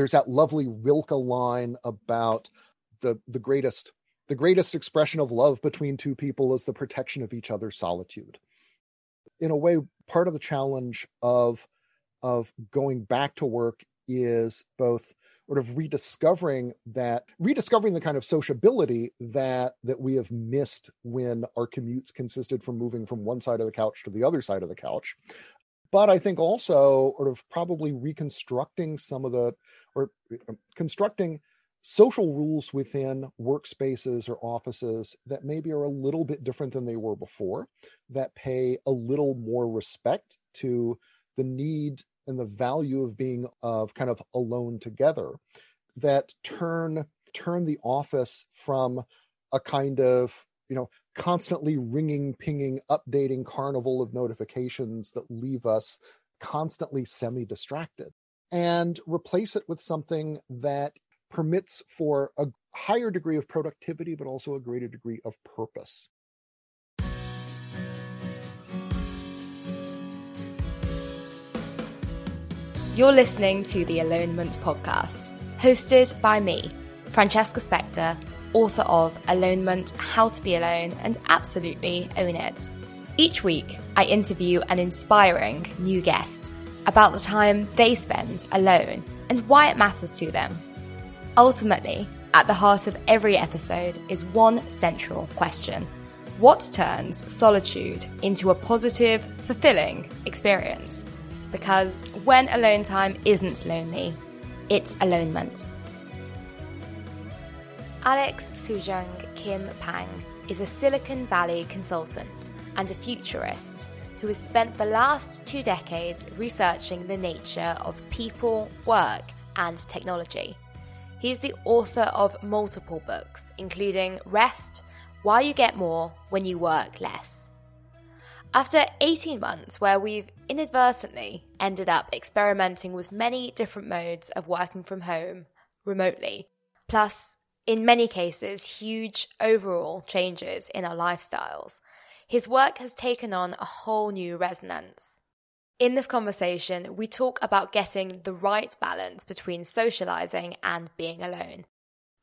There's that lovely Rilke line about the the greatest the greatest expression of love between two people is the protection of each other's solitude. In a way, part of the challenge of of going back to work is both sort of rediscovering that rediscovering the kind of sociability that that we have missed when our commutes consisted from moving from one side of the couch to the other side of the couch but i think also sort of probably reconstructing some of the or um, constructing social rules within workspaces or offices that maybe are a little bit different than they were before that pay a little more respect to the need and the value of being of kind of alone together that turn turn the office from a kind of you know constantly ringing pinging updating carnival of notifications that leave us constantly semi distracted and replace it with something that permits for a higher degree of productivity but also a greater degree of purpose You're listening to the Alonement Podcast, hosted by me, Francesca Specter, author of Alonement How to Be Alone and Absolutely Own It. Each week, I interview an inspiring new guest about the time they spend alone and why it matters to them. Ultimately, at the heart of every episode is one central question What turns solitude into a positive, fulfilling experience? because when alone time isn't lonely, it's alonement. Alex Soojung Kim Pang is a Silicon Valley consultant and a futurist who has spent the last two decades researching the nature of people, work, and technology. He is the author of multiple books, including Rest Why You Get More When You Work Less after 18 months, where we've inadvertently ended up experimenting with many different modes of working from home remotely, plus, in many cases, huge overall changes in our lifestyles, his work has taken on a whole new resonance. In this conversation, we talk about getting the right balance between socializing and being alone,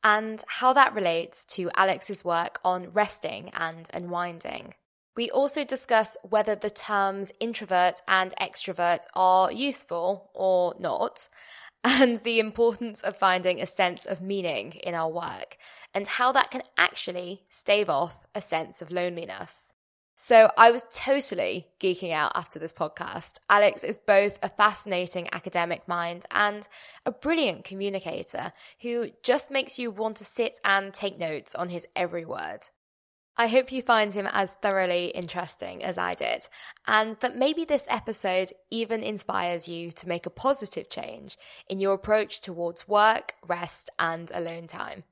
and how that relates to Alex's work on resting and unwinding. We also discuss whether the terms introvert and extrovert are useful or not, and the importance of finding a sense of meaning in our work, and how that can actually stave off a sense of loneliness. So I was totally geeking out after this podcast. Alex is both a fascinating academic mind and a brilliant communicator who just makes you want to sit and take notes on his every word. I hope you find him as thoroughly interesting as I did, and that maybe this episode even inspires you to make a positive change in your approach towards work, rest, and alone time.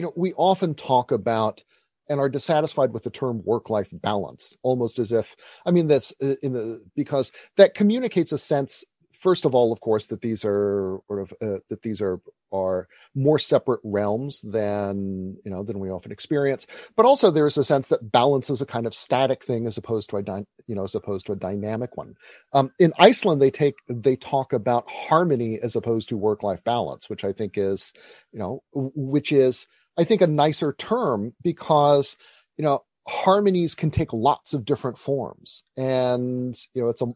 You know, we often talk about and are dissatisfied with the term work life balance almost as if i mean that's uh, in the because that communicates a sense first of all, of course, that these are sort of uh, that these are are more separate realms than you know than we often experience. But also, there is a sense that balance is a kind of static thing as opposed to a dy- you know as opposed to a dynamic one. Um, in Iceland, they take they talk about harmony as opposed to work life balance, which I think is you know which is I think a nicer term because you know harmonies can take lots of different forms. And you know it's a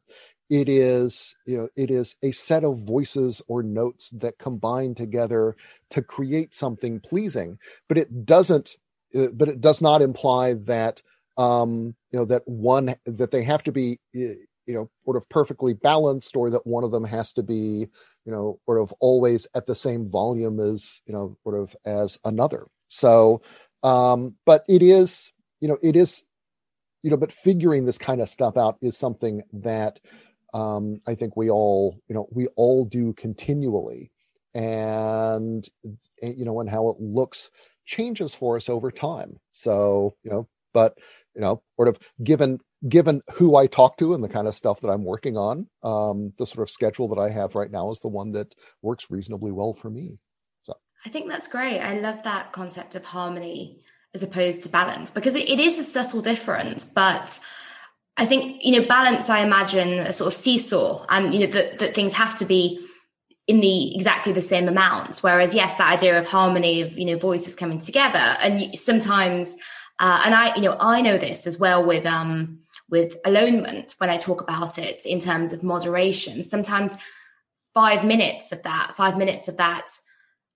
it is you know it is a set of voices or notes that combine together to create something pleasing. But it doesn't uh, but it does not imply that um you know that one that they have to be you know sort of perfectly balanced or that one of them has to be you know sort of always at the same volume as you know sort of as another so um but it is you know, it is, you know, but figuring this kind of stuff out is something that um, I think we all, you know, we all do continually. And, you know, and how it looks changes for us over time. So, you know, but, you know, sort of given given who I talk to and the kind of stuff that I'm working on, um, the sort of schedule that I have right now is the one that works reasonably well for me. So I think that's great. I love that concept of harmony as opposed to balance because it, it is a subtle difference but i think you know balance i imagine a sort of seesaw and you know that, that things have to be in the exactly the same amounts whereas yes that idea of harmony of you know voices coming together and sometimes uh, and i you know i know this as well with um with alonement when i talk about it in terms of moderation sometimes five minutes of that five minutes of that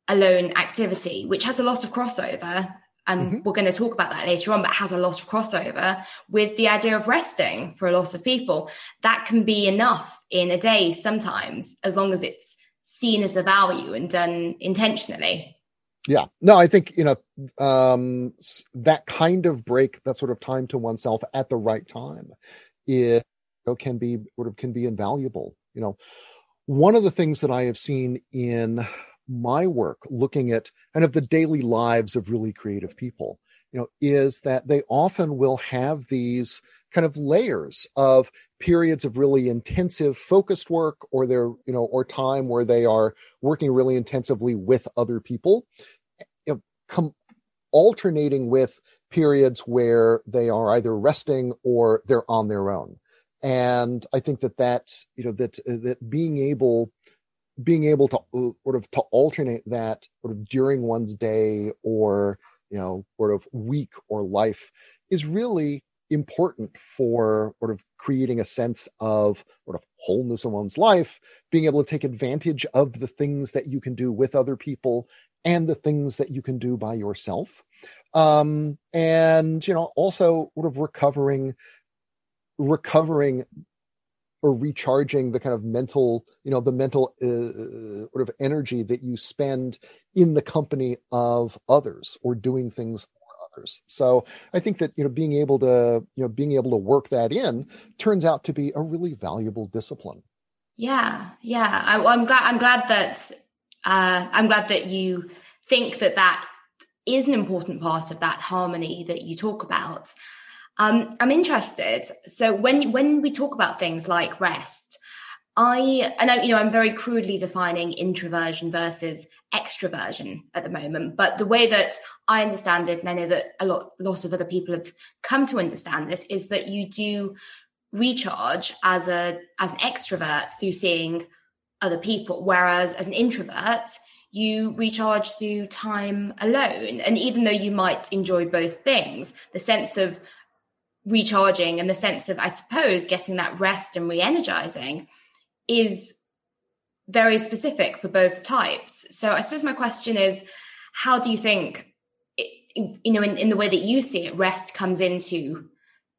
alone activity which has a lot of crossover and mm-hmm. we're going to talk about that later on, but has a lot of crossover with the idea of resting for a lot of people. That can be enough in a day sometimes, as long as it's seen as a value and done intentionally. Yeah, no, I think you know um, that kind of break, that sort of time to oneself at the right time, it you know, can be sort of can be invaluable. You know, one of the things that I have seen in my work looking at kind of the daily lives of really creative people you know is that they often will have these kind of layers of periods of really intensive focused work or their you know or time where they are working really intensively with other people com- alternating with periods where they are either resting or they're on their own. And i think that that you know that that being able being able to uh, sort of to alternate that sort of during one's day or you know sort of week or life is really important for sort of creating a sense of sort of wholeness in one's life being able to take advantage of the things that you can do with other people and the things that you can do by yourself. Um and you know also sort of recovering recovering or recharging the kind of mental you know the mental uh, sort of energy that you spend in the company of others or doing things for others. So i think that you know being able to you know being able to work that in turns out to be a really valuable discipline. Yeah yeah. I, am glad i'm glad that uh, i'm glad that you think that that is an important part of that harmony that you talk about um, I'm interested. So when when we talk about things like rest, I and I, you know I'm very crudely defining introversion versus extroversion at the moment. But the way that I understand it, and I know that a lot lots of other people have come to understand this, is that you do recharge as a as an extrovert through seeing other people, whereas as an introvert you recharge through time alone. And even though you might enjoy both things, the sense of recharging and the sense of, I suppose, getting that rest and re energizing is very specific for both types. So I suppose my question is how do you think, you know, in, in the way that you see it, rest comes into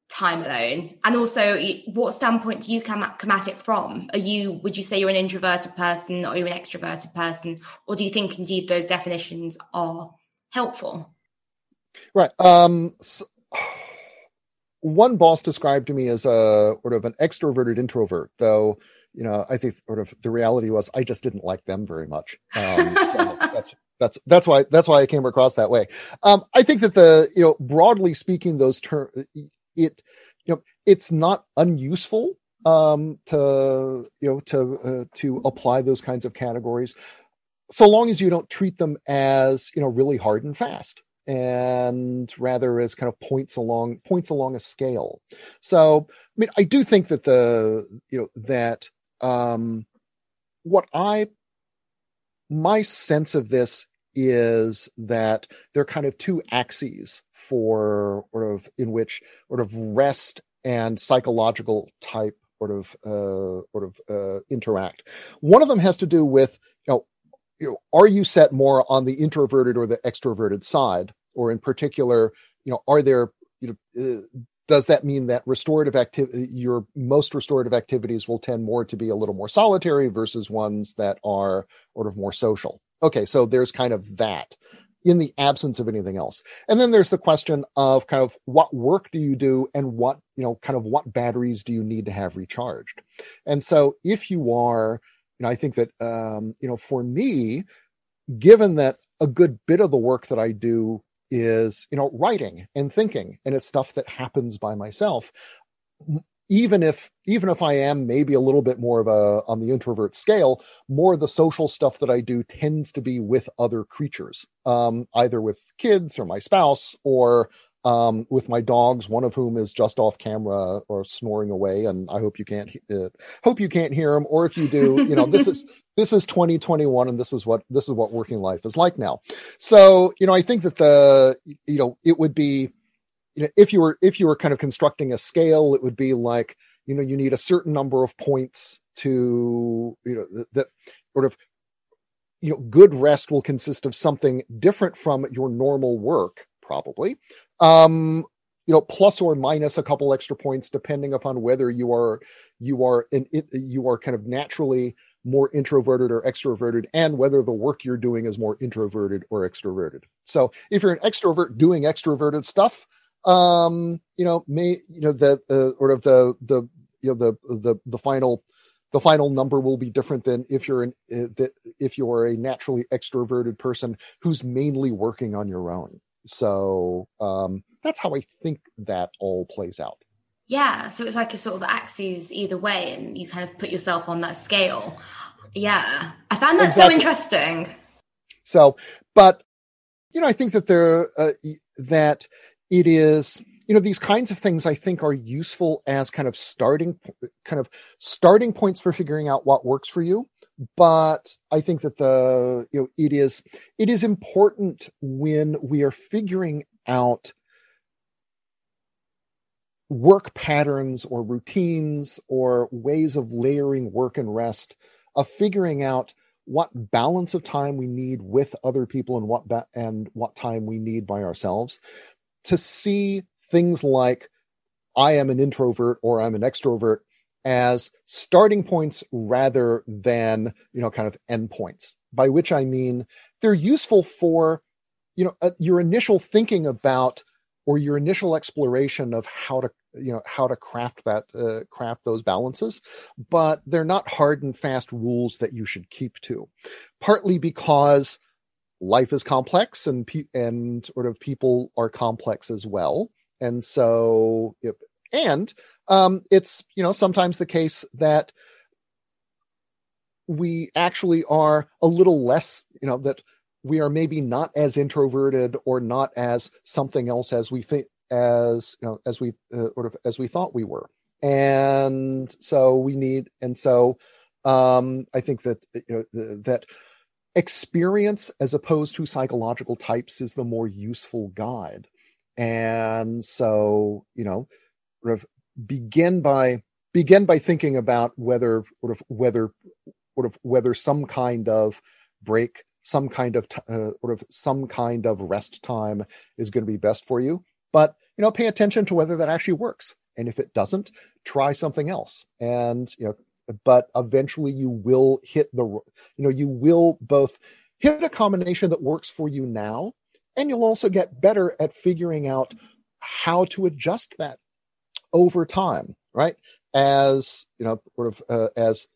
time alone and also what standpoint do you come at, come at it from are you would you say you're an introverted person or you're an extroverted person or do you think indeed those definitions are helpful right um so, one boss described to me as a sort of an extroverted introvert, though you know I think sort of the reality was I just didn't like them very much. Um, so that's that's that's why that's why I came across that way. Um, I think that the you know broadly speaking, those terms it you know it's not unuseful um, to you know to uh, to apply those kinds of categories, so long as you don't treat them as you know really hard and fast, and rather as kind of points along points along a scale. So I mean, I do think that the you know that um, what I my sense of this is that there are kind of two axes for sort of in which sort of rest and psychological type sort of uh, sort of uh, interact. One of them has to do with you know, you know, are you set more on the introverted or the extroverted side, or in particular, you know, are there you know. Uh, does that mean that restorative activity your most restorative activities will tend more to be a little more solitary versus ones that are sort of more social okay so there's kind of that in the absence of anything else. And then there's the question of kind of what work do you do and what, you know, kind of what batteries do you need to have recharged? And so if you are, you know, I think that, um, you know, for me, given that a good bit of the work that I do is, you know, writing and thinking, and it's stuff that happens by myself, even if even if I am maybe a little bit more of a on the introvert scale, more of the social stuff that I do tends to be with other creatures, um, either with kids or my spouse or um, with my dogs, one of whom is just off camera or snoring away, and I hope you can't uh, hope you can't hear him. Or if you do, you know this is this is 2021, and this is what this is what working life is like now. So you know, I think that the you know it would be you know if you were if you were kind of constructing a scale it would be like you know you need a certain number of points to you know that, sort of you know good rest will consist of something different from your normal work probably. Um you know plus or minus a couple extra points depending upon whether you are you are in you are kind of naturally more introverted or extroverted and whether the work you're doing is more introverted or extroverted. So if you're an extrovert doing extroverted stuff um you know may you know the uh, sort of the the you know the the the final the final number will be different than if you're an uh, that if you're a naturally extroverted person who's mainly working on your own. So um that's how i think that all plays out. Yeah so it's like a sort of axes either way and you kind of put yourself on that scale. Yeah i found that exactly. so interesting. So but you know i think that there uh, that it is you know these kinds of things i think are useful as kind of starting kind of starting points for figuring out what works for you. But i think that the you know it is it is important when we are figuring out work patterns or routines or ways of layering work and rest of figuring out what balance of time we need with other people and what ba- and what time we need by ourselves to see things like I am an introvert or I'm an extrovert as starting points rather than, you know, kind of endpoints, by which I mean they're useful for, you know, uh, your initial thinking about or your initial exploration of how to you know how to craft that uh, craft those balances but they're not hard and fast rules that you should keep to partly because life is complex and pe- and sort of people are complex as well. And so and um, it's you know sometimes the case that we actually are a little less you know that we are maybe not as introverted or not as something else as we think as you know as we uh, sort of as we thought we were. And so we need and so um i think that you know that experience as opposed to psychological types is the more useful guide. And so you know sort of begin by begin by thinking about whether sort of whether sort of whether some kind of break some kind of uh, sort of some kind of rest time is going to be best for you. But you know pay attention to whether that actually works. And if it doesn't try something else. And you know but eventually you will hit the you know you will both hit a combination that works for you now and you'll also get better at figuring out how to adjust that over time right? As you know sort of uh, as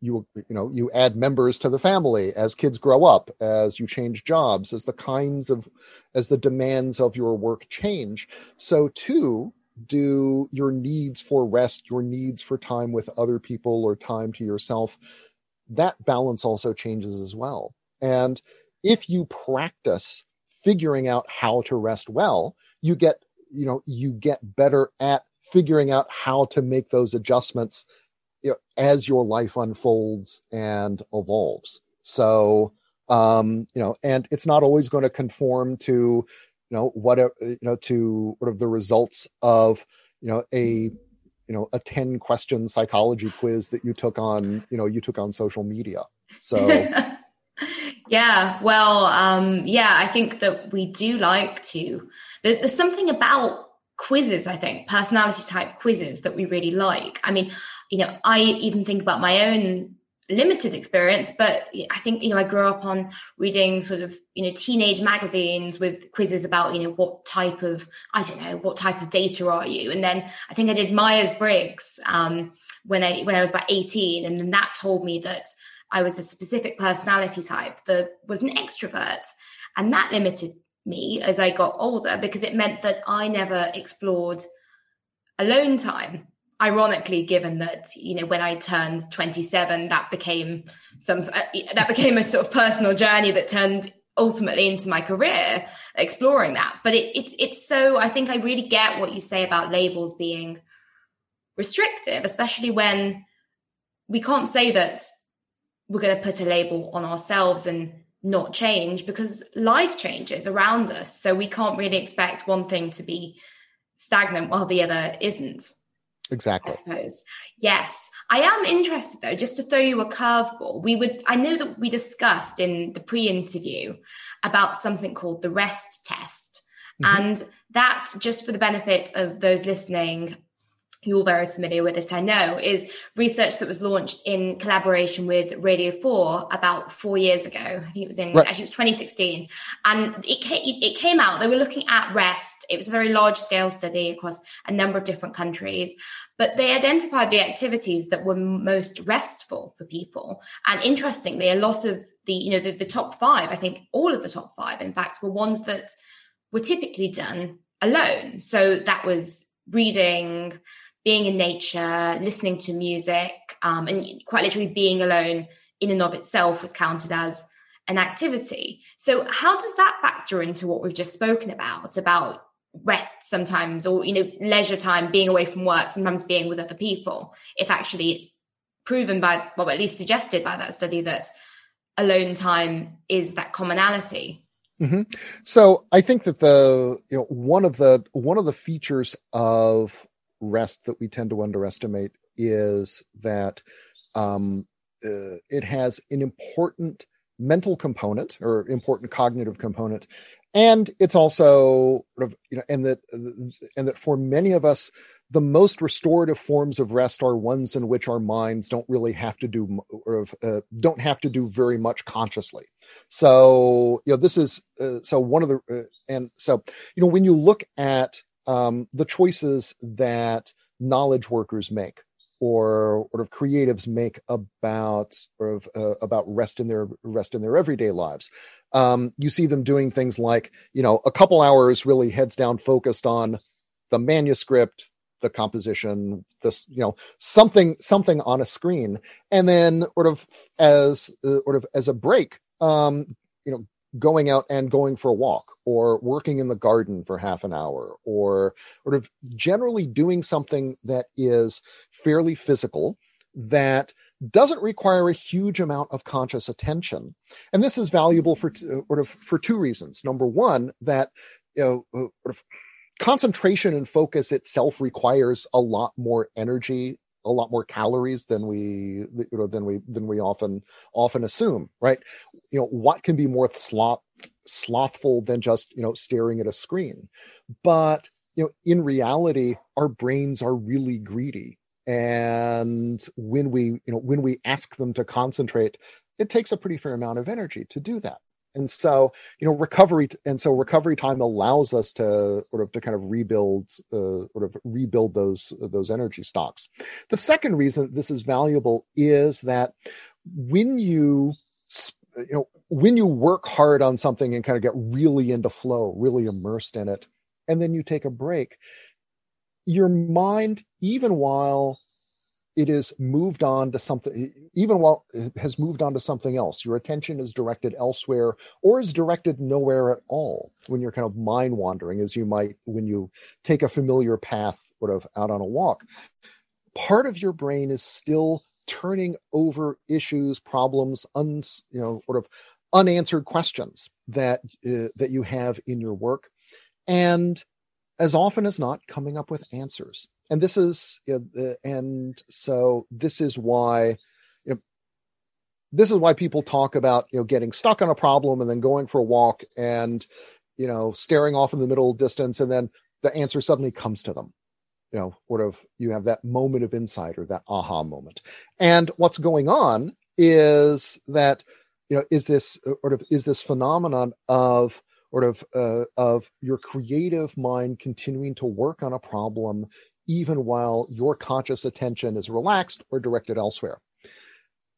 you you know you add members to the family as kids grow up as you change jobs as the kinds of as the demands of your work change. So too do your needs for rest, your needs for time with other people or time to yourself, that balance also changes as well. And if you practice figuring out how to rest well, you get, you know, you get better at figuring out how to make those adjustments you know, as your life unfolds and evolves. So, um, you know, and it's not always going to conform to, you know, what you know, to sort of the results of, you know, a, you know, a 10 question psychology quiz that you took on, you know, you took on social media. So, yeah, well, um, yeah, I think that we do like to, there's something about quizzes, I think, personality type quizzes that we really like. I mean, you know, I even think about my own limited experience, but I think, you know, I grew up on reading sort of, you know, teenage magazines with quizzes about, you know, what type of, I don't know, what type of data are you? And then I think I did Myers Briggs um, when I, when I was about 18. And then that told me that I was a specific personality type that was an extrovert. And that limited me as I got older because it meant that I never explored alone time ironically given that you know when i turned 27 that became some uh, that became a sort of personal journey that turned ultimately into my career exploring that. But it, it's it's so i think i really get what you say about labels being restrictive especially when we can't say that we're going to put a label on ourselves and not change because life changes around us. So we can't really expect one thing to be stagnant while the other isn't Exactly. I suppose. Yes. I am interested though, just to throw you a curveball. We would, I know that we discussed in the pre interview about something called the REST test. Mm-hmm. And that, just for the benefit of those listening, you're very familiar with it, I know, is research that was launched in collaboration with Radio 4 about four years ago. I think it was in, right. actually, it was 2016. And it came, it came out, they were looking at rest. It was a very large scale study across a number of different countries, but they identified the activities that were most restful for people. And interestingly, a lot of the, you know, the, the top five, I think all of the top five, in fact, were ones that were typically done alone. So that was reading, being in nature, listening to music, um, and quite literally being alone in and of itself was counted as an activity. So, how does that factor into what we've just spoken about about rest sometimes, or you know, leisure time, being away from work, sometimes being with other people? If actually it's proven by, well, at least suggested by that study that alone time is that commonality. Mm-hmm. So I think that the you know one of the one of the features of rest that we tend to underestimate is that um, uh, it has an important mental component or important cognitive component. And it's also sort of you know and that and that for many of us the most restorative forms of rest are ones in which our minds don't really have to do or uh, don't have to do very much consciously. So you know this is uh, so one of the uh, and so you know when you look at um, the choices that knowledge workers make or sort of creatives make about or of uh, about rest in their rest in their everyday lives. Um, you see them doing things like you know a couple hours really heads down focused on the manuscript, the composition, this you know something something on a screen, and then sort of as uh, sort of as a break, um, you know going out and going for a walk or working in the garden for half an hour or sort of generally doing something that is fairly physical that doesn't require a huge amount of conscious attention. And this is valuable for sort of for two reasons. Number one that you know uh, sort of concentration and focus itself requires a lot more energy a lot more calories than we you know than we than we often often assume right? You know what can be more sloth slothful than just you know staring at a screen? But you know in reality our brains are really greedy. And when we you know when we ask them to concentrate it takes a pretty fair amount of energy to do that and so you know recovery and so recovery time allows us to sort of to kind of rebuild uh, sort of rebuild those those energy stocks. The second reason this is valuable is that when you you know when you work hard on something and kind of get really into flow really immersed in it and then you take a break your mind, even while it is moved on to something even while it has moved on to something else your attention is directed elsewhere or is directed nowhere at all when you're kind of mind wandering as you might when you take a familiar path sort of out on a walk. Part of your brain is still turning over issues problems un, you know sort of unanswered questions that uh, that you have in your work. And as often as not coming up with answers and this is and so this is why you know, this is why people talk about you know getting stuck on a problem and then going for a walk and you know staring off in the middle distance and then the answer suddenly comes to them. You know sort of you have that moment of insight or that aha moment. And what's going on is that you know is this sort of is this phenomenon of sort of uh, of your creative mind continuing to work on a problem even while your conscious attention is relaxed or directed elsewhere.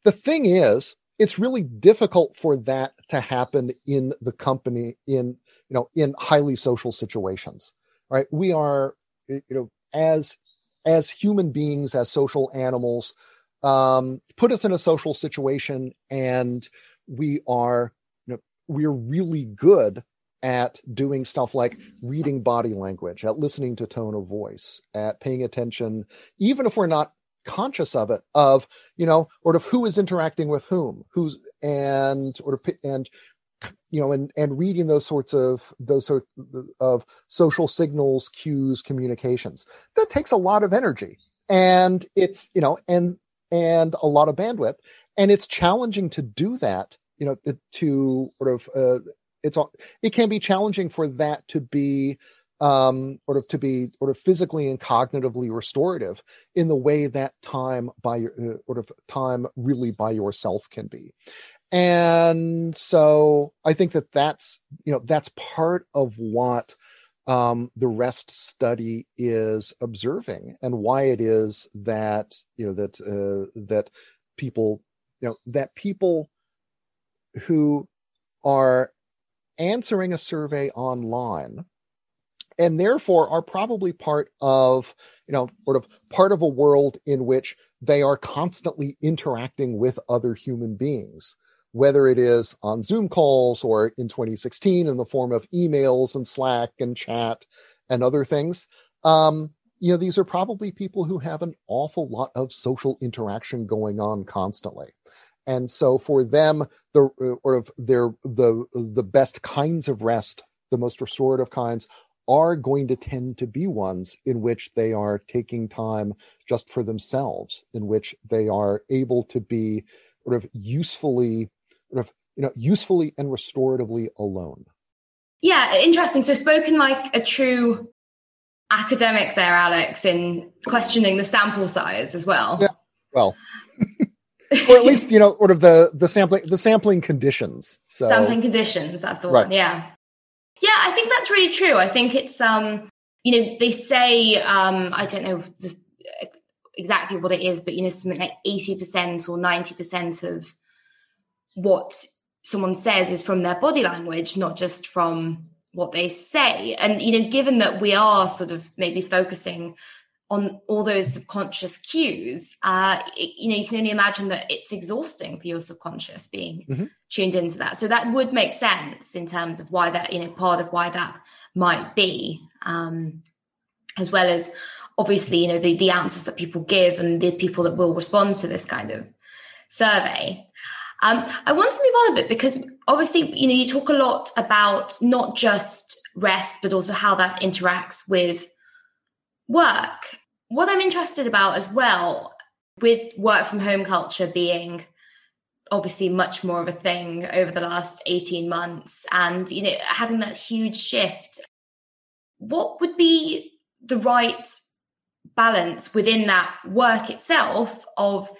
The thing is, it's really difficult for that to happen in the company in you know in highly social situations right we are you know as as human beings as social animals um put us in a social situation and we are you know we're really good at doing stuff like reading body language, at listening to tone of voice, at paying attention, even if we're not conscious of it, of, you know, sort of who is interacting with whom, who's, and of, and, you know, and, and reading those sorts of, those sort of social signals, cues, communications. That takes a lot of energy and it's, you know, and, and a lot of bandwidth. And it's challenging to do that you know to sort of uh, it's all it can be challenging for that to be um sort of to be sort of physically and cognitively restorative in the way that time by your uh, sort of time really by yourself can be. And so i think that that's you know that's part of what um, the rest study is observing and why it is that you know that uh, that people you know that people who are answering a survey online. And therefore are probably part of you know sort of part of a world in which they are constantly interacting with other human beings whether it is on zoom calls or in 2016 in the form of emails and slack and chat and other things. Um, you know these are probably people who have an awful lot of social interaction going on constantly and so for them the uh, sort of their the the best kinds of rest the most restorative kinds are going to tend to be ones in which they are taking time just for themselves in which they are able to be sort of usefully sort of you know usefully and restoratively alone. Yeah interesting. So spoken like a true academic there alex in questioning the sample size as well. Yeah well or at least you know sort of the the sampling the sampling conditions so. Sampling conditions that's the one yeah. Yeah i think that's really true. I think it's um you know they say um i don't know the, exactly what it is but you know something like 80% or 90% of what someone says is from their body language not just from what they say. And you know given that we are sort of maybe focusing on all those subconscious cues, uh, it, you know, you can only imagine that it's exhausting for your subconscious being mm-hmm. tuned into that. So that would make sense in terms of why that, you know, part of why that might be, um, as well as obviously, you know, the, the answers that people give and the people that will respond to this kind of survey. Um, I want to move on a bit because obviously, you know, you talk a lot about not just rest, but also how that interacts with work. What I'm interested about as well, with work from home culture being obviously much more of a thing over the last 18 months and you know having that huge shift what would be the right balance within that work itself of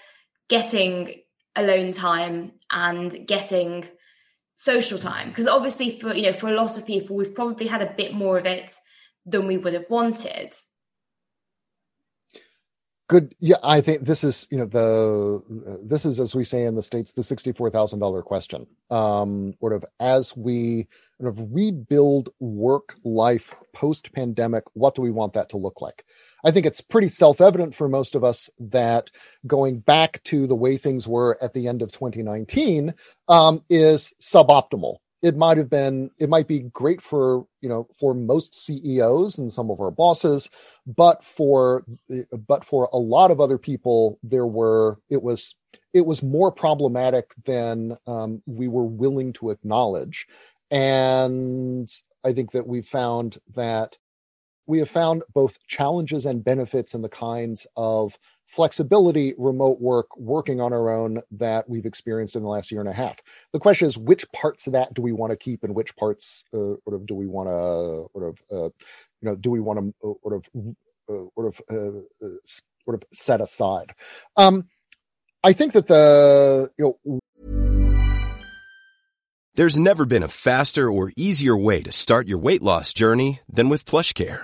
getting alone time and getting social time because obviously for you know for a lot of people we've probably had a bit more of it than we would have wanted good. Yeah i think this is you know the this is as we say in the states the $64000 question. Um sort of as we sort of rebuild work life post pandemic what do we want that to look like? I think it's pretty self evident for most of us that going back to the way things were at the end of 2019 um, is suboptimal. It might have been, it might be great for, you know, for most CEOs and some of our bosses, but for, but for a lot of other people, there were, it was, it was more problematic than um, we were willing to acknowledge. And I think that we found that we have found both challenges and benefits in the kinds of flexibility, remote work, working on our own that we've experienced in the last year and a half. The question is, which parts of that do we want to keep, and which parts uh, sort of do we want to sort of uh, you know do we want to uh, sort of uh, sort of uh, sort of set aside? Um, I think that the you know. There's never been a faster or easier way to start your weight loss journey than with PlushCare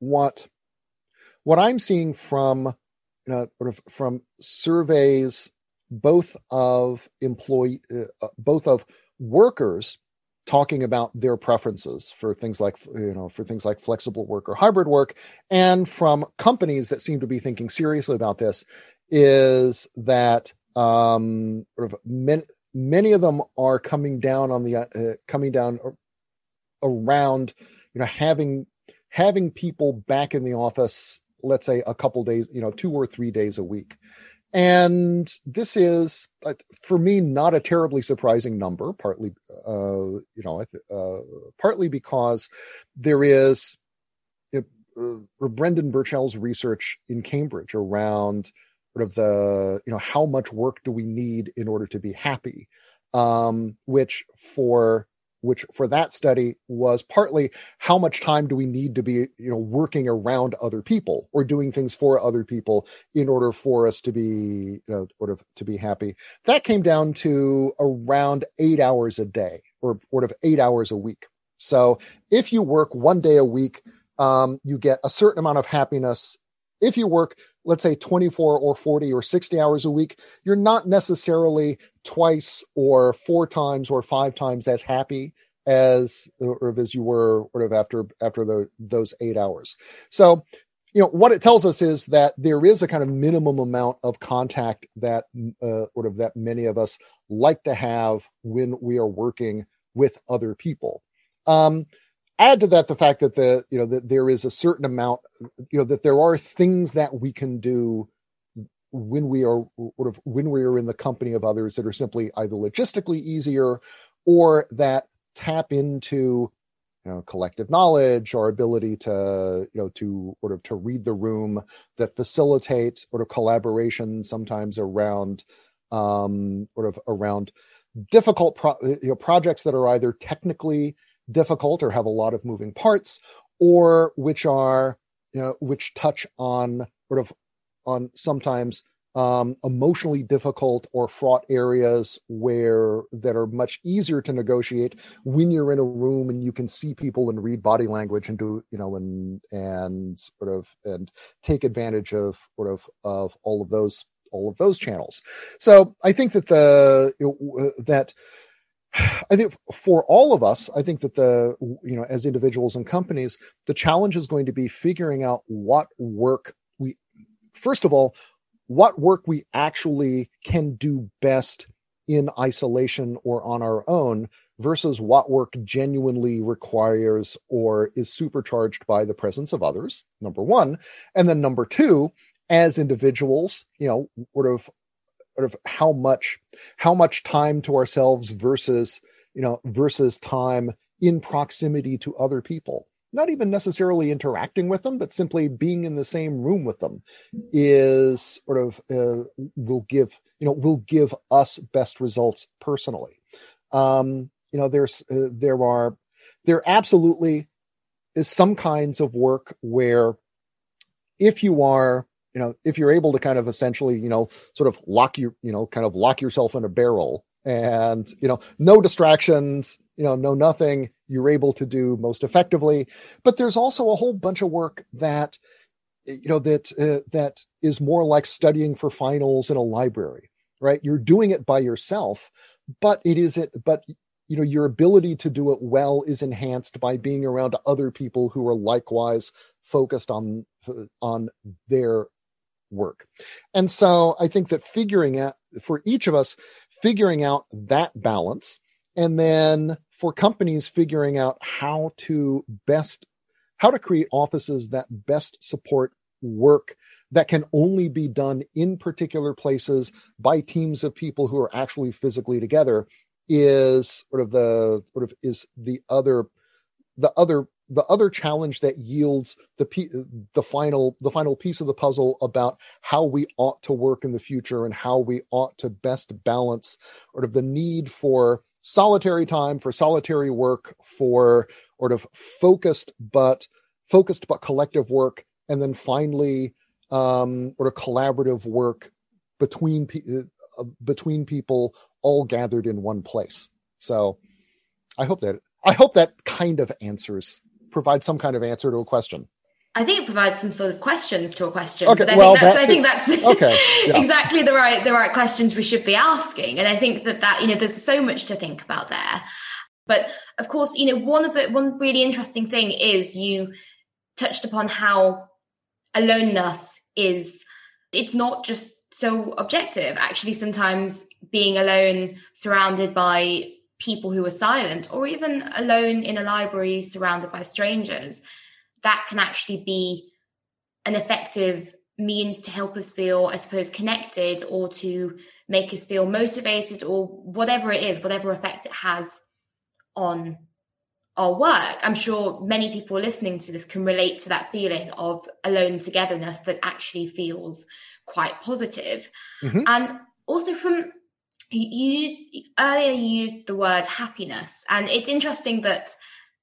What what I'm seeing from you know, sort of from surveys both of employee uh, uh, both of workers talking about their preferences for things like you know for things like flexible work or hybrid work and from companies that seem to be thinking seriously about this is that um sort of many, many of them are coming down on the uh, coming down around you know having having people back in the office, let's say a couple days, you know, two or three days a week. And this is, for me, not a terribly surprising number. Partly, uh, you know, uh, partly because there is uh, Brendan Burchell's research in Cambridge around sort of the, you know, how much work do we need in order to be happy, um, which for which for that study was partly how much time do we need to be you know working around other people or doing things for other people in order for us to be you know sort of to be happy? That came down to around eight hours a day or sort of eight hours a week. So if you work one day a week um, you get a certain amount of happiness. If you work let's say 24 or 40 or 60 hours a week you're not necessarily twice or four times or five times as happy as or as you were sort of after after the, those eight hours. So you know what it tells us is that there is a kind of minimum amount of contact that uh, sort of that many of us like to have when we are working with other people. Um, add to that the fact that the you know that there is a certain amount you know that there are things that we can do when we are when we are in the company of others that are simply either logistically easier or that tap into you know, collective knowledge, our ability to, you know, to sort of to read the room that facilitate sort of collaboration sometimes around um, sort of around difficult pro- you know projects that are either technically difficult or have a lot of moving parts or which are you know which touch on sort of on sometimes um, emotionally difficult or fraught areas where that are much easier to negotiate when you're in a room and you can see people and read body language and do you know and and sort of and take advantage of sort of of all of those all of those channels. So i think that the that I think for all of us, I think that the, you know, as individuals and companies, the challenge is going to be figuring out what work we, first of all, what work we actually can do best in isolation or on our own versus what work genuinely requires or is supercharged by the presence of others number one. And then number two as individuals you know sort of of how much how much time to ourselves versus you know versus time in proximity to other people not even necessarily interacting with them, but simply being in the same room with them is sort of uh, will give you know will give us best results personally. Um, you know, there's uh, there are there absolutely is some kinds of work where if you are you know if you're able to kind of essentially you know sort of lock your you know kind of lock yourself in a barrel and you know no distractions you know no nothing you're able to do most effectively. But there's also a whole bunch of work that you know that uh, that is more like studying for finals in a library right? You're doing it by yourself but it is it but you know your ability to do it well is enhanced by being around other people who are likewise focused on on their work. And so i think that figuring out for each of us figuring out that balance and then for companies figuring out how to best how to create offices that best support work that can only be done in particular places by teams of people who are actually physically together is sort of the sort of is the other the other the other challenge that yields the the final the final piece of the puzzle about how we ought to work in the future and how we ought to best balance sort of the need for solitary time for solitary work for sort of focused but focused but collective work and then finally um sort of collaborative work between uh, between people all gathered in one place. So i hope that i hope that kind of answers provides some kind of answer to a question I think it provides some sort of questions to a question. Okay, I well, think that's, that's I think that's okay, yeah. exactly the right the right questions we should be asking. And I think that that you know there's so much to think about there. But of course, you know one of the one really interesting thing is you touched upon how aloneness is it's not just so objective. Actually, sometimes being alone, surrounded by people who are silent, or even alone in a library surrounded by strangers that can actually be an effective means to help us feel, I suppose, connected or to make us feel motivated or whatever it is, whatever effect it has on our work. I'm sure many people listening to this can relate to that feeling of alone togetherness that actually feels quite positive. Mm-hmm. And also from you used earlier you used the word happiness and it's interesting that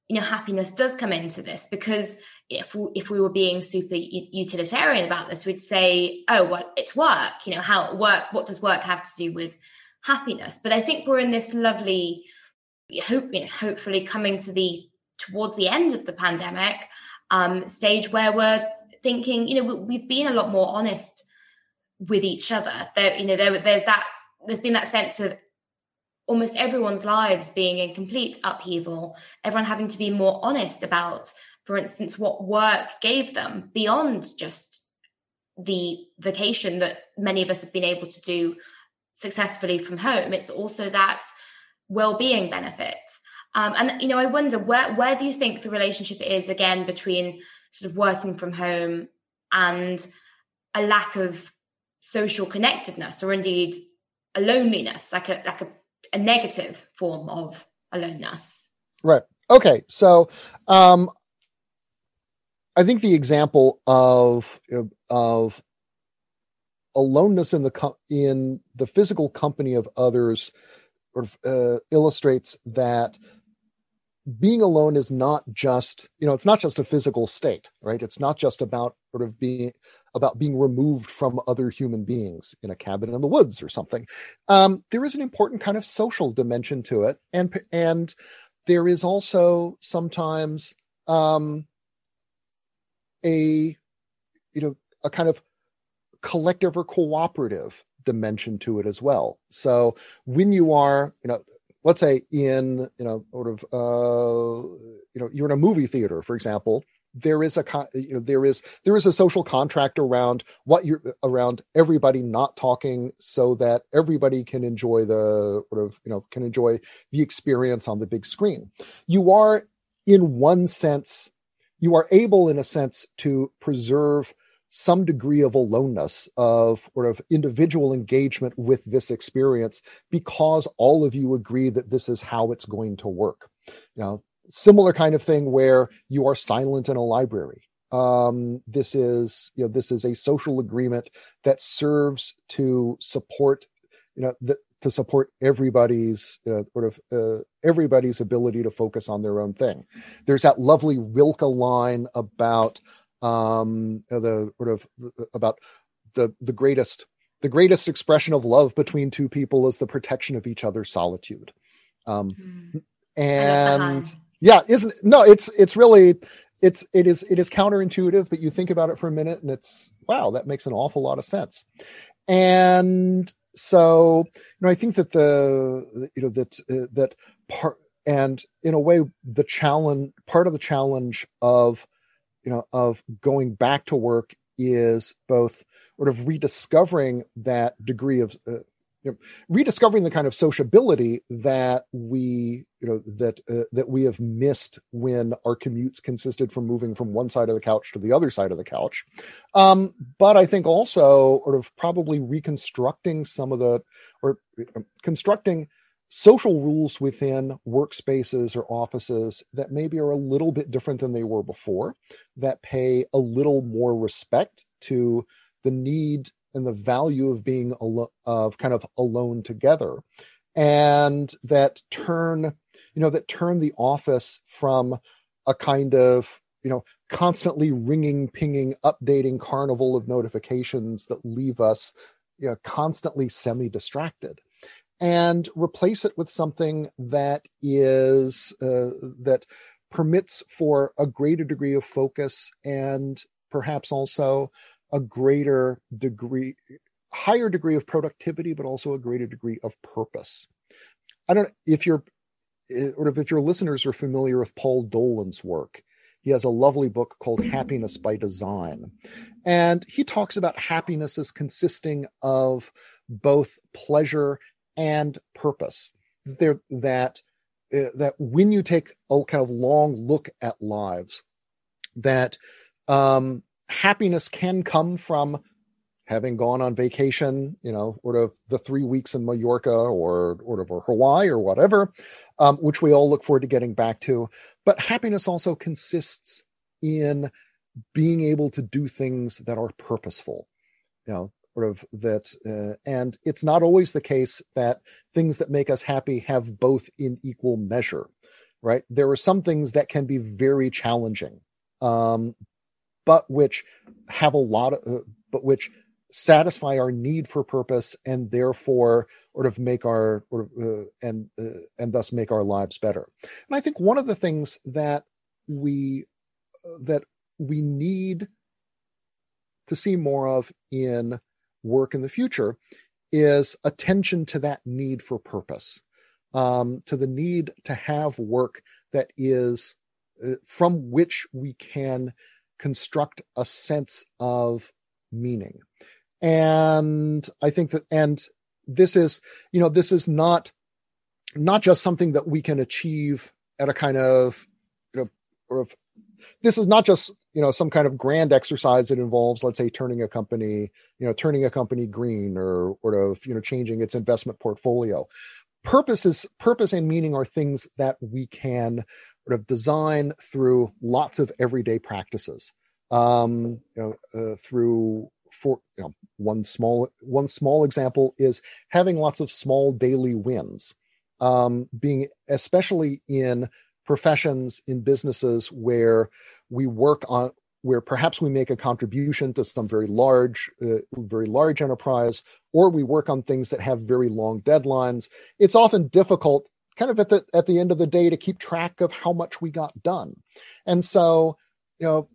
you know happiness does come into this because if we, if we were being super utilitarian about this we'd say oh well it's work you know how work what does work have to do with happiness? But i think we're in this lovely hope you know hopefully coming to the towards the end of the pandemic um stage where we're thinking you know we've been a lot more honest with each other. There you know there, there's that there's been that sense of almost everyone's lives being in complete upheaval, everyone having to be more honest about, for instance, what work gave them beyond just the vacation that many of us have been able to do successfully from home. It's also that well-being benefit. Um, and you know, I wonder where where do you think the relationship is again between sort of working from home and a lack of social connectedness, or indeed loneliness, like a like a a negative form of aloneness. Right. Okay, so um, I think the example of of aloneness in the co- in the physical company of others uh, illustrates that being alone is not just you know it's not just a physical state right? It's not just about sort of being about being removed from other human beings in a cabin in the woods or something. Um, there is an important kind of social dimension to it and and there is also sometimes um, a you know a kind of collective or cooperative dimension to it as well. So when you are you know let's say in you know sort of uh you know you're in a movie theater for example there is a you know there is there is a social contract around what you're around everybody not talking so that everybody can enjoy the sort of you know can enjoy the experience on the big screen. You are in one sense you are able in a sense to preserve some degree of aloneness of or of individual engagement with this experience because all of you agree that this is how it's going to work. You know similar kind of thing where you are silent in a library. Um, this is you know this is a social agreement that serves to support you know the, to support everybody's uh, sort of uh, everybody's ability to focus on their own thing. There's that lovely rilke line about um the sort of about the the greatest the greatest expression of love between two people is the protection of each other's solitude. Um mm. and yeah isn't no it's it's really it's it is it is counterintuitive but you think about it for a minute and it's wow that makes an awful lot of sense. And so you know i think that the you know that uh, that part and in a way the challenge part of the challenge of you know of going back to work is both sort of rediscovering that degree of uh, you know, rediscovering the kind of sociability that we you know that uh, that we have missed when our commutes consisted from moving from one side of the couch to the other side of the couch. Um, but i think also sort of probably reconstructing some of the or uh, constructing social rules within workspaces or offices that maybe are a little bit different than they were before, that pay a little more respect to the need and the value of being alo- of kind of alone together, and that turn you know that turn the office from a kind of you know constantly ringing pinging updating carnival of notifications that leave us you know, constantly semi distracted and replace it with something that is uh, that permits for a greater degree of focus and perhaps also a greater degree higher degree of productivity but also a greater degree of purpose. I don't know if you're eh, or if your listeners are familiar with paul dolan's work he has a lovely book called happiness by design and he talks about happiness as consisting of both pleasure and purpose. There, that uh, that when you take a kind of long look at lives, that um, happiness can come from having gone on vacation, you know, sort of the three weeks in Mallorca or sort of or Hawaii or whatever, um, which we all look forward to getting back to. But happiness also consists in being able to do things that are purposeful. You know, sort of that uh, and it's not always the case that things that make us happy have both in equal measure right? There are some things that can be very challenging um, but which have a lot of uh, but which satisfy our need for purpose and therefore sort of make our or, uh, and uh, and thus make our lives better. And i think one of the things that we uh, that we need to see more of in work in the future is attention to that need for purpose, um, to the need to have work that is uh, from which we can construct a sense of meaning. And I think that, and this is, you know, this is not not just something that we can achieve at a kind of, you know, sort of this is not just you know some kind of grand exercise that involves let's say turning a company you know turning a company green or sort of you know changing its investment portfolio purpose is purpose and meaning are things that we can sort of design through lots of everyday practices. Um, you know, uh, through for you know one small one small example is having lots of small daily wins. Um, being especially in professions in businesses where we work on where perhaps we make a contribution to some very large uh, very large enterprise or we work on things that have very long deadlines it's often difficult kind of at the at the end of the day to keep track of how much we got done. And so you know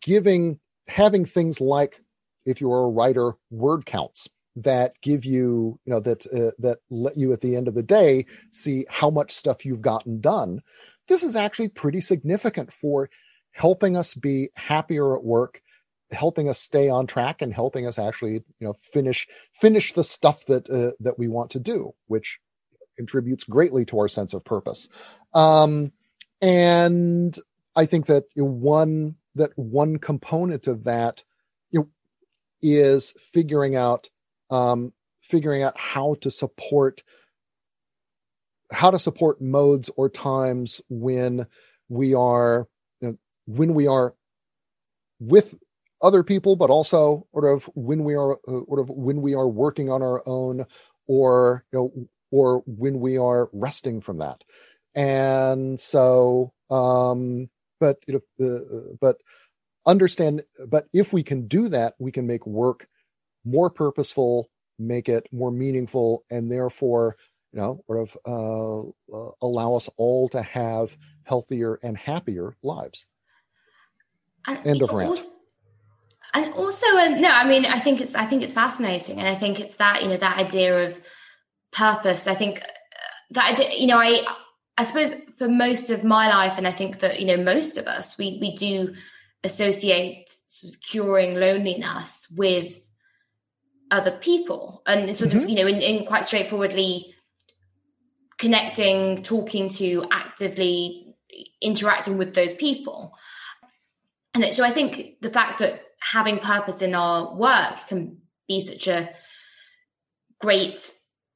giving having things like if you're a writer word counts that give you you know that uh, that let you at the end of the day see how much stuff you've gotten done this is actually pretty significant for helping us be happier at work helping us stay on track and helping us actually you know finish finish the stuff that uh, that we want to do which contributes greatly to our sense of purpose. Um and i think that you know, one that one component of that you know, is figuring out um figuring out how to support how to support modes or times when we are when we are with other people but also sort of when we are uh, sort of when we are working on our own or you know or when we are resting from that and so um but you know the but understand but if we can do that we can make work more purposeful make it more meaningful and therefore you know, sort of uh, uh, allow us all to have healthier and happier lives. And End of rant. Also, and also, uh, no, I mean, I think it's, I think it's fascinating, and I think it's that you know that idea of purpose. I think uh, that idea, you know, I, I suppose for most of my life, and I think that you know most of us, we we do associate sort of curing loneliness with other people and sort mm-hmm. of you know in, in quite straightforwardly connecting, talking to, actively interacting with those people. And so I think the fact that having purpose in our work can be such a great,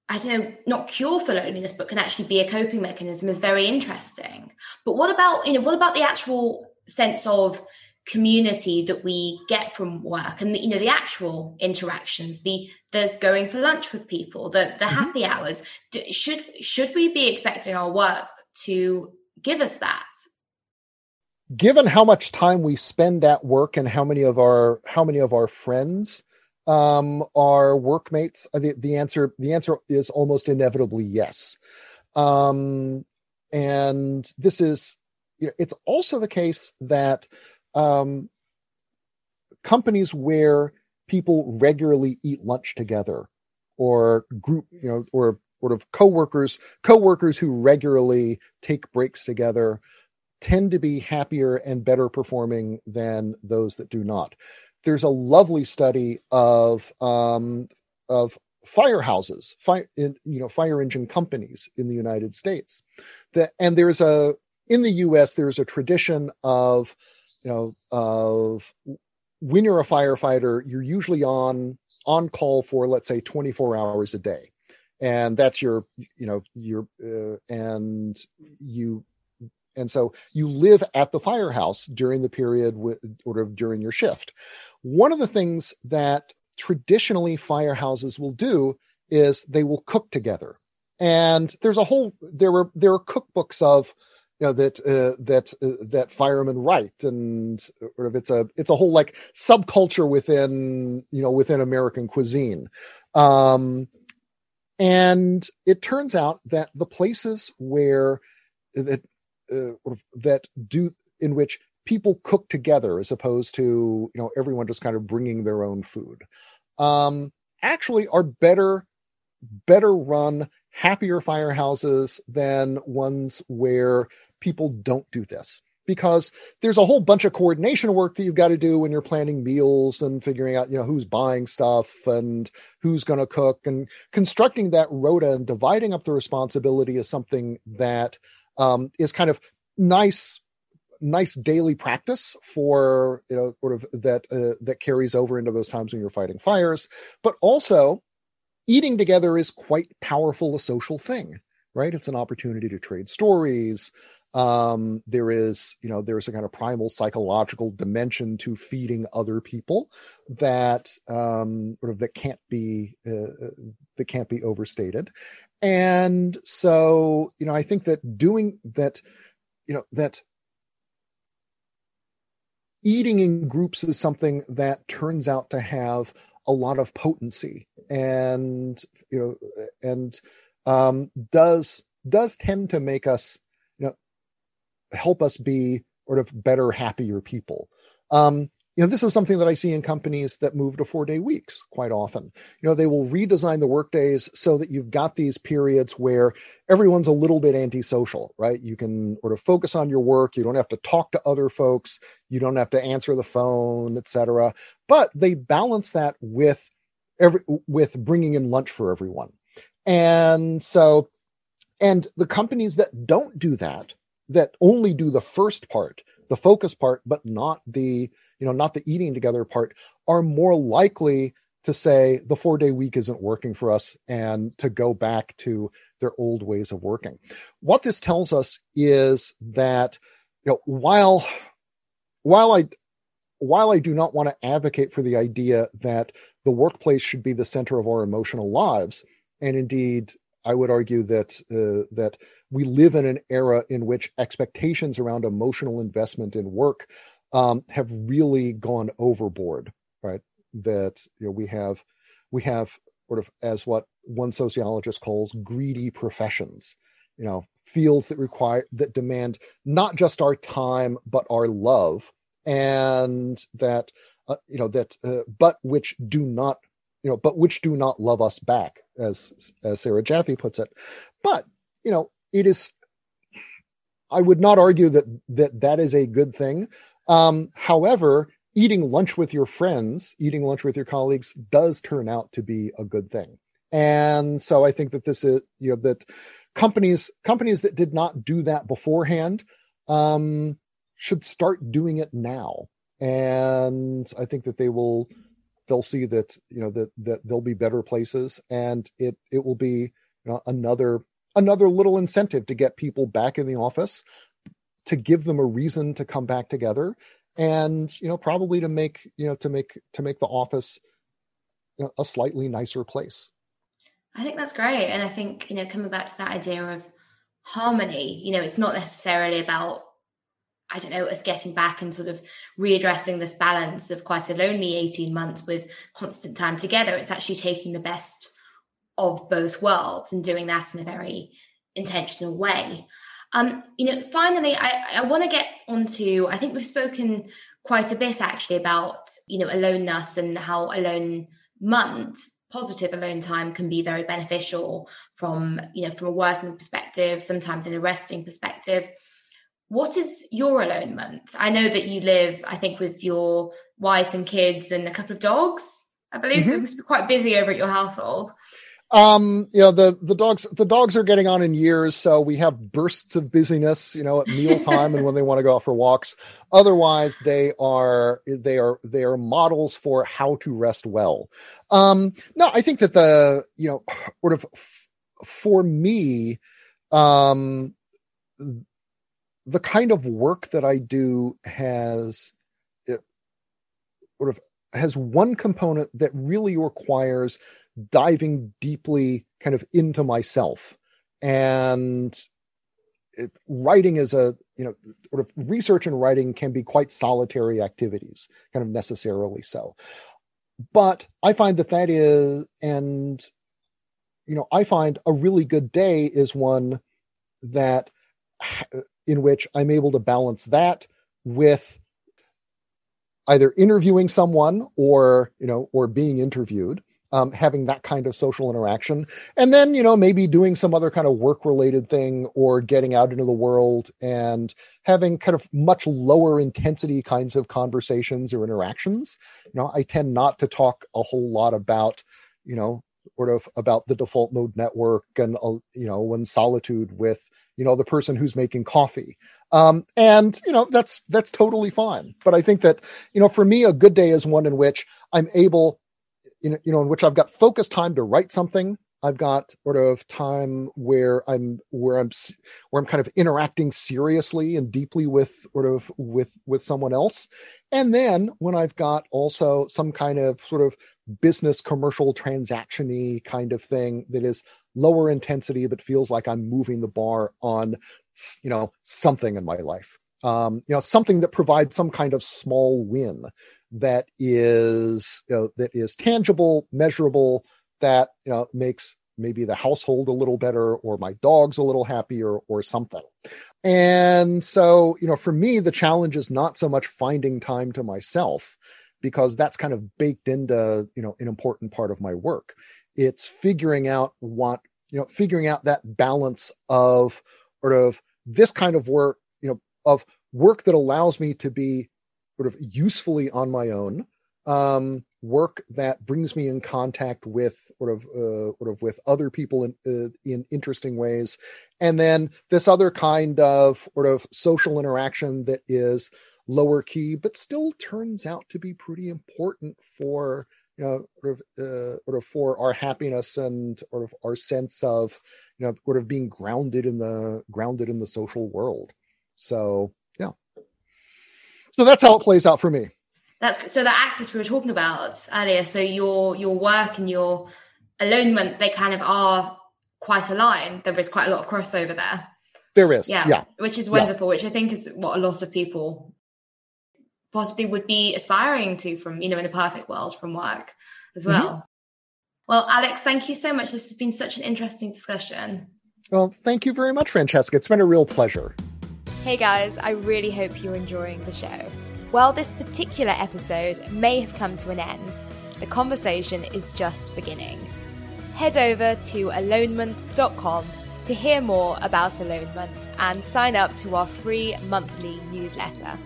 I don't know, not cure for loneliness, but can actually be a coping mechanism is very interesting. But what about, you know, what about the actual sense of community that we get from work and the, you know the actual interactions the the going for lunch with people the the mm-hmm. happy hours Do, should should we be expecting our work to give us that given how much time we spend at work and how many of our how many of our friends um are workmates uh, the, the answer the answer is almost inevitably yes. Um and this is you know, it's also the case that um, companies where people regularly eat lunch together or group, you know, or sort of coworkers, coworkers who regularly take breaks together tend to be happier and better performing than those that do not. There's a lovely study of um, of firehouses, fire, in, you know, fire engine companies in the United States. That and there's a in the U.S. there's a tradition of you know of when you're a firefighter you're usually on on call for let's say 24 hours a day and that's your you know your uh, and you and so you live at the firehouse during the period with, or during your shift. One of the things that traditionally firehouses will do is they will cook together. And there's a whole there were there are cookbooks of you know that uh, that uh, that firemen write and sort of it's a it's a whole like subculture within you know within american cuisine. Um and it turns out that the places where that that do in which people cook together as opposed to you know everyone just kind of bringing their own food. Um actually are better better run happier firehouses than ones where people don't do this. Because there's a whole bunch of coordination work that you've got to do when you're planning meals and figuring out you know who's buying stuff and who's going to cook. And constructing that rota and dividing up the responsibility is something that um, is kind of nice nice daily practice for you know sort of that uh, that carries over into those times when you're fighting fires. But also eating together is quite powerful a social thing right? It's an opportunity to trade stories. Um, there is, you know, there's a kind of primal psychological dimension to feeding other people that um, sort of that can't be uh, uh, that can't be overstated. And so, you know, I think that doing that, you know, that eating in groups is something that turns out to have a lot of potency and you know and um, does does tend to make us you know help us be sort of better happier people. Um, you know this is something that i see in companies that move to four day weeks quite often. You know they will redesign the work days so that you've got these periods where everyone's a little bit antisocial right? You can sort of focus on your work. You don't have to talk to other folks. You don't have to answer the phone etc but they balance that with every with bringing in lunch for everyone. And so and the companies that don't do that that only do the first part the focus part but not the you know, not the eating together part, are more likely to say the four day week isn't working for us and to go back to their old ways of working. What this tells us is that, you know, while, while I, while I do not want to advocate for the idea that the workplace should be the center of our emotional lives, and indeed, I would argue that uh, that we live in an era in which expectations around emotional investment in work um, have really gone overboard, right? That you know we have we have sort of as what one sociologist calls greedy professions, you know, fields that require that demand not just our time but our love, and that uh, you know that uh, but which do not you know but which do not love us back, as as Sarah Jaffe puts it. But you know it is I would not argue that that that is a good thing, um, however, eating lunch with your friends, eating lunch with your colleagues does turn out to be a good thing. And so I think that this is, you know, that companies, companies that did not do that beforehand, um, should start doing it now. And I think that they will, they'll see that, you know, that, that there'll be better places and it, it will be you know, another, another little incentive to get people back in the office to give them a reason to come back together and you know probably to make you know to make to make the office you know, a slightly nicer place. I think that's great and i think you know coming back to that idea of harmony you know it's not necessarily about i don't know us getting back and sort of readdressing this balance of quite a lonely 18 months with constant time together it's actually taking the best of both worlds and doing that in a very intentional way um, you know, finally, I, I want to get onto, I think we've spoken quite a bit actually about, you know, aloneness and how alone month, positive alone time can be very beneficial from, you know, from a working perspective, sometimes in a resting perspective. What is your alonement? I know that you live, I think, with your wife and kids and a couple of dogs. I believe mm-hmm. so. It must be quite busy over at your household. Um, you know, the the dogs the dogs are getting on in years, so we have bursts of busyness, you know, at mealtime and when they want to go out for walks. Otherwise, they are they are they are models for how to rest well. Um, no, I think that the you know, sort of f- for me, um, the kind of work that I do has it, sort of has one component that really requires diving deeply kind of into myself. And it, writing is a you know sort of research and writing can be quite solitary activities kind of necessarily so. But i find that that is and you know i find a really good day is one that in which i'm able to balance that with either interviewing someone or you know or being interviewed um, having that kind of social interaction. And then, you know, maybe doing some other kind of work related thing or getting out into the world and having kind of much lower intensity kinds of conversations or interactions. You know, I tend not to talk a whole lot about, you know, sort of about the default mode network and uh, you know when solitude with you know the person who's making coffee um and you know that's that's totally fine but i think that you know for me a good day is one in which i'm able you know, you know, in which I've got focused time to write something. I've got sort of time where I'm where I'm where I'm kind of interacting seriously and deeply with sort of with with someone else. And then when I've got also some kind of sort of business commercial transactiony kind of thing that is lower intensity but feels like I'm moving the bar on you know something in my life. Um, you know, something that provides some kind of small win that is you know, that is tangible, measurable, that you know makes maybe the household a little better or my dog's a little happier or something. And so, you know, for me, the challenge is not so much finding time to myself because that's kind of baked into, you know, an important part of my work. It's figuring out what, you know, figuring out that balance of sort of this kind of work, you know, of work that allows me to be sort of usefully on my own, um, work that brings me in contact with sort of uh, sort of with other people in uh, in interesting ways and then this other kind of sort of social interaction that is lower key but still turns out to be pretty important for you know sort of uh, sort of for our happiness and sort of our sense of you know sort of being grounded in the grounded in the social world so yeah so that's how it plays out for me that's so the axis we were talking about earlier. So your your work and your alonement, they kind of are quite aligned. There is quite a lot of crossover there. There is, yeah, yeah. which is wonderful. Yeah. Which I think is what a lot of people possibly would be aspiring to from you know in a perfect world from work as well. Mm-hmm. Well, Alex, thank you so much. This has been such an interesting discussion. Well, thank you very much, Francesca. It's been a real pleasure. Hey guys, I really hope you're enjoying the show. While this particular episode may have come to an end, the conversation is just beginning. Head over to alonement.com to hear more about alonement and sign up to our free monthly newsletter.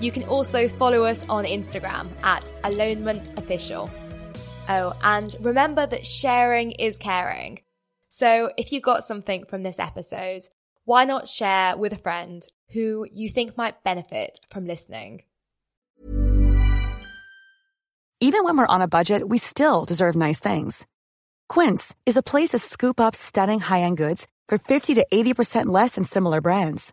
You can also follow us on Instagram at alonementofficial. Oh, and remember that sharing is caring. So if you got something from this episode, why not share with a friend who you think might benefit from listening? Even when we're on a budget, we still deserve nice things. Quince is a place to scoop up stunning high-end goods for 50 to 80% less than similar brands.